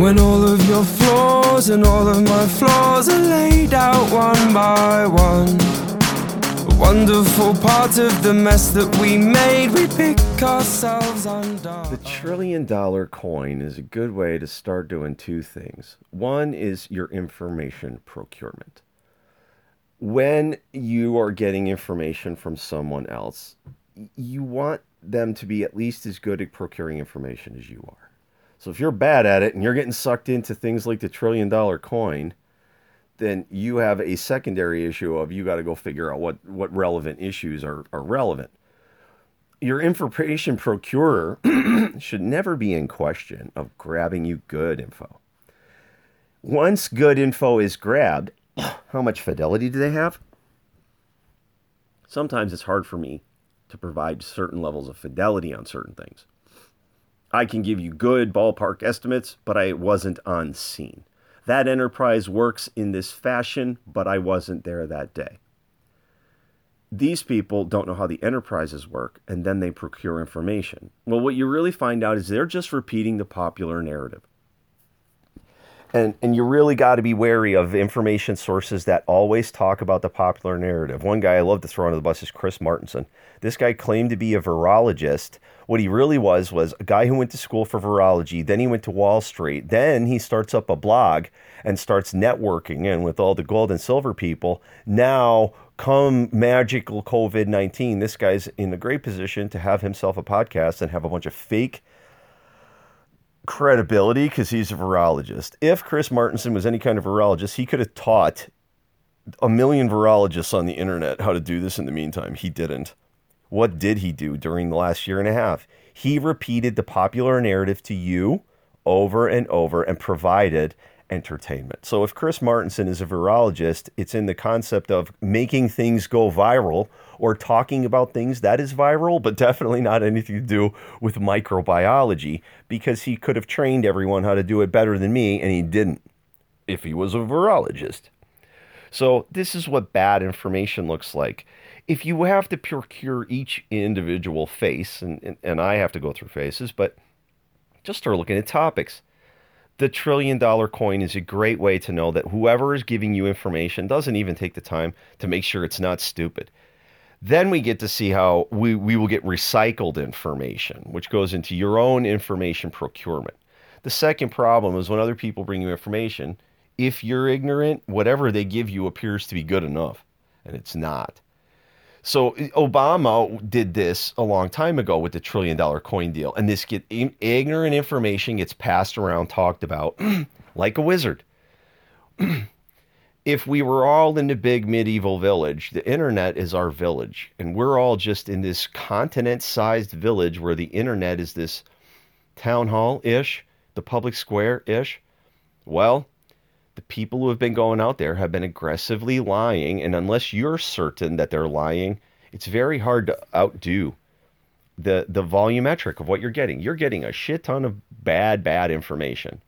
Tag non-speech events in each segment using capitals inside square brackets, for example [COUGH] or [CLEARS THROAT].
When all of your flaws and all of my flaws are laid out one by one. A wonderful part of the mess that we made, we pick ourselves undone. The trillion dollar coin is a good way to start doing two things. One is your information procurement. When you are getting information from someone else, you want them to be at least as good at procuring information as you are. So if you're bad at it and you're getting sucked into things like the trillion dollar coin, then you have a secondary issue of you got to go figure out what, what relevant issues are, are relevant. Your information procurer [CLEARS THROAT] should never be in question of grabbing you good info. Once good info is grabbed, [CLEARS THROAT] how much fidelity do they have? Sometimes it's hard for me to provide certain levels of fidelity on certain things. I can give you good ballpark estimates, but I wasn't on scene. That enterprise works in this fashion, but I wasn't there that day. These people don't know how the enterprises work, and then they procure information. Well, what you really find out is they're just repeating the popular narrative. And, and you really got to be wary of information sources that always talk about the popular narrative. One guy I love to throw under the bus is Chris Martenson. This guy claimed to be a virologist. What he really was was a guy who went to school for virology. Then he went to Wall Street. Then he starts up a blog and starts networking and with all the gold and silver people. Now, come magical COVID 19, this guy's in a great position to have himself a podcast and have a bunch of fake credibility because he's a virologist. If Chris Martenson was any kind of virologist, he could have taught a million virologists on the internet how to do this in the meantime. He didn't. What did he do during the last year and a half? He repeated the popular narrative to you over and over and provided entertainment. So if Chris Martenson is a virologist, it's in the concept of making things go viral or talking about things that is viral, but definitely not anything to do with microbiology because he could have trained everyone how to do it better than me and he didn't if he was a virologist. So this is what bad information looks like. If you have to procure each individual face, and, and, and I have to go through faces, but just start looking at topics the trillion dollar coin is a great way to know that whoever is giving you information doesn't even take the time to make sure it's not stupid. Then we get to see how we, we will get recycled information, which goes into your own information procurement. The second problem is when other people bring you information, if you're ignorant, whatever they give you appears to be good enough, and it's not. So Obama did this a long time ago with the trillion dollar coin deal, and this get ignorant information gets passed around, talked about [CLEARS THROAT] like a wizard. [CLEARS THROAT] if we were all in a big medieval village, the internet is our village, and we're all just in this continent-sized village where the internet is this town hall ish, the public square ish. Well, the people who have been going out there have been aggressively lying, and unless you're certain that they're lying, it's very hard to outdo the the volumetric of what you're getting. You're getting a shit ton of bad, bad information.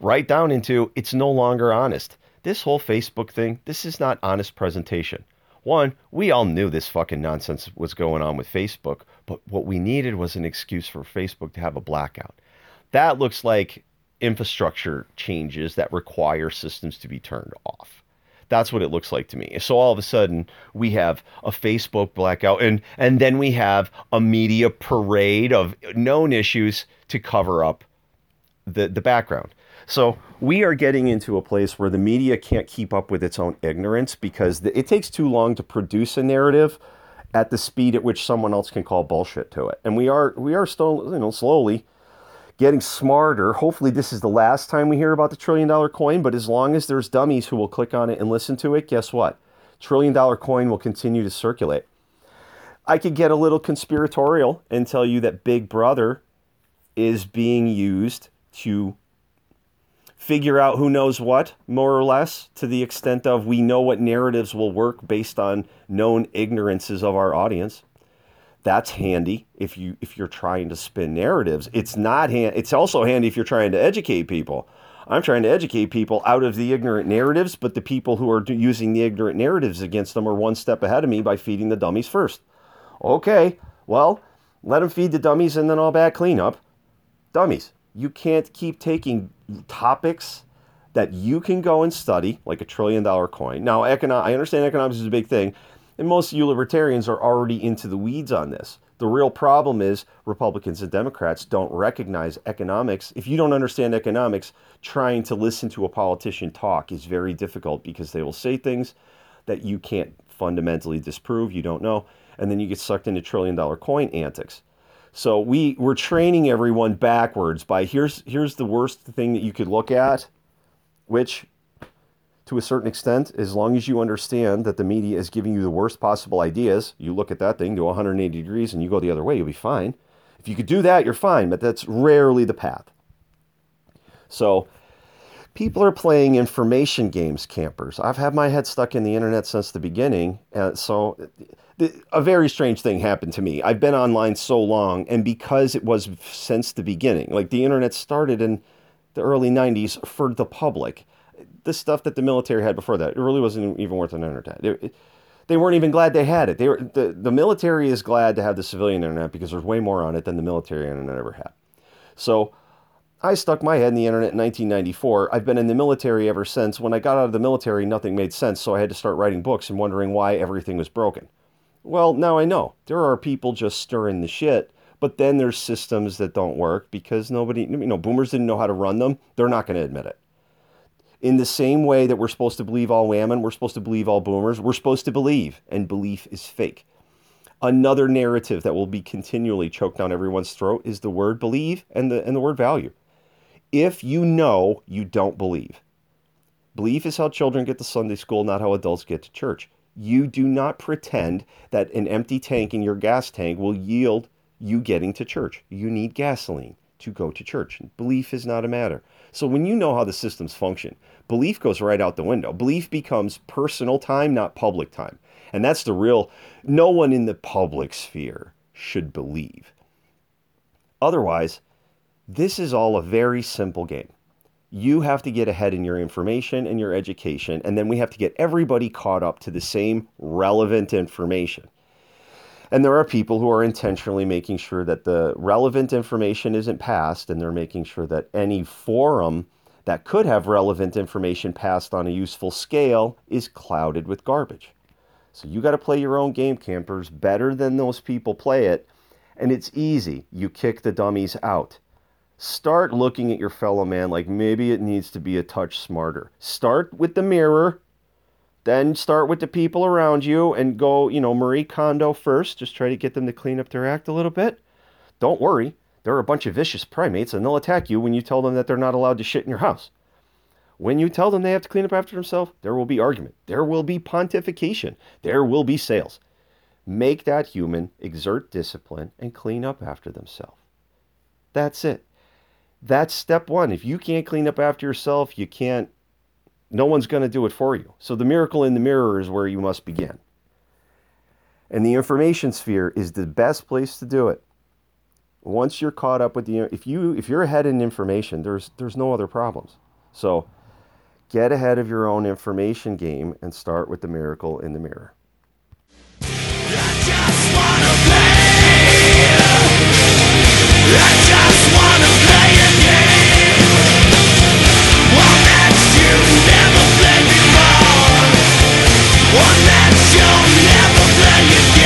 Right down into it's no longer honest. This whole Facebook thing, this is not honest presentation. One, we all knew this fucking nonsense was going on with Facebook, but what we needed was an excuse for Facebook to have a blackout. That looks like infrastructure changes that require systems to be turned off. That's what it looks like to me. So all of a sudden we have a Facebook blackout and and then we have a media parade of known issues to cover up the the background. So we are getting into a place where the media can't keep up with its own ignorance because it takes too long to produce a narrative at the speed at which someone else can call bullshit to it. And we are we are still you know slowly getting smarter. Hopefully, this is the last time we hear about the trillion dollar coin, but as long as there's dummies who will click on it and listen to it, guess what? Trillion dollar coin will continue to circulate. I could get a little conspiratorial and tell you that Big Brother is being used to figure out who knows what, more or less, to the extent of we know what narratives will work based on known ignorances of our audience that's handy if you if you're trying to spin narratives. It's not hand, it's also handy if you're trying to educate people. I'm trying to educate people out of the ignorant narratives, but the people who are using the ignorant narratives against them are one step ahead of me by feeding the dummies first. Okay, well, let them feed the dummies and then I'll back clean up. Dummies. You can't keep taking topics that you can go and study, like a trillion dollar coin. Now, econo- I understand economics is a big thing, and most you libertarians are already into the weeds on this. The real problem is Republicans and Democrats don't recognize economics. If you don't understand economics, trying to listen to a politician talk is very difficult because they will say things that you can't fundamentally disprove, you don't know, and then you get sucked into trillion dollar coin antics. So we we're training everyone backwards by here's here's the worst thing that you could look at, which to a certain extent, as long as you understand that the media is giving you the worst possible ideas, you look at that thing to 180 degrees and you go the other way, you'll be fine. If you could do that, you're fine, but that's rarely the path. So people are playing information games, campers. I've had my head stuck in the internet since the beginning. And so a very strange thing happened to me. I've been online so long, and because it was since the beginning, like the internet started in the early 90s for the public the stuff that the military had before that. It really wasn't even worth an internet. It, they weren't even glad they had it. They were the, the military is glad to have the civilian internet because there's way more on it than the military internet ever had. So I stuck my head in the internet in 1994. I've been in the military ever since. When I got out of the military, nothing made sense, so I had to start writing books and wondering why everything was broken. Well, now I know. There are people just stirring the shit, but then there's systems that don't work because nobody, you know, boomers didn't know how to run them. They're not going to admit it in the same way that we're supposed to believe all women, we're supposed to believe all boomers, we're supposed to believe, and belief is fake. Another narrative that will be continually choked down everyone's throat is the word believe and the, and the word value. If you know, you don't believe. Belief is how children get to Sunday school, not how adults get to church. You do not pretend that an empty tank in your gas tank will yield you getting to church. You need gasoline to go to church. Belief is not a matter. So when you know how the systems function, belief goes right out the window. Belief becomes personal time, not public time. And that's the real, no one in the public sphere should believe. Otherwise, this is all a very simple game. You have to get ahead in your information and your education, and then we have to get everybody caught up to the same relevant information. And there are people who are intentionally making sure that the relevant information isn't passed, and they're making sure that any forum that could have relevant information passed on a useful scale is clouded with garbage. So you got to play your own game, campers, better than those people play it. And it's easy. You kick the dummies out. Start looking at your fellow man like maybe it needs to be a touch smarter. Start with the mirror then start with the people around you and go, you know, Marie Kondo first. Just try to get them to clean up their act a little bit. Don't worry, they're a bunch of vicious primates and they'll attack you when you tell them that they're not allowed to shit in your house. When you tell them they have to clean up after themselves, there will be argument. There will be pontification. There will be sales. Make that human exert discipline and clean up after themselves. That's it. That's step one. If you can't clean up after yourself, you can't no one's going to do it for you. So the miracle in the mirror is where you must begin. And the information sphere is the best place to do it. Once you're caught up with the if you if you're ahead in information, there's there's no other problems. So get ahead of your own information game and start with the miracle in the mirror. One that you'll never play again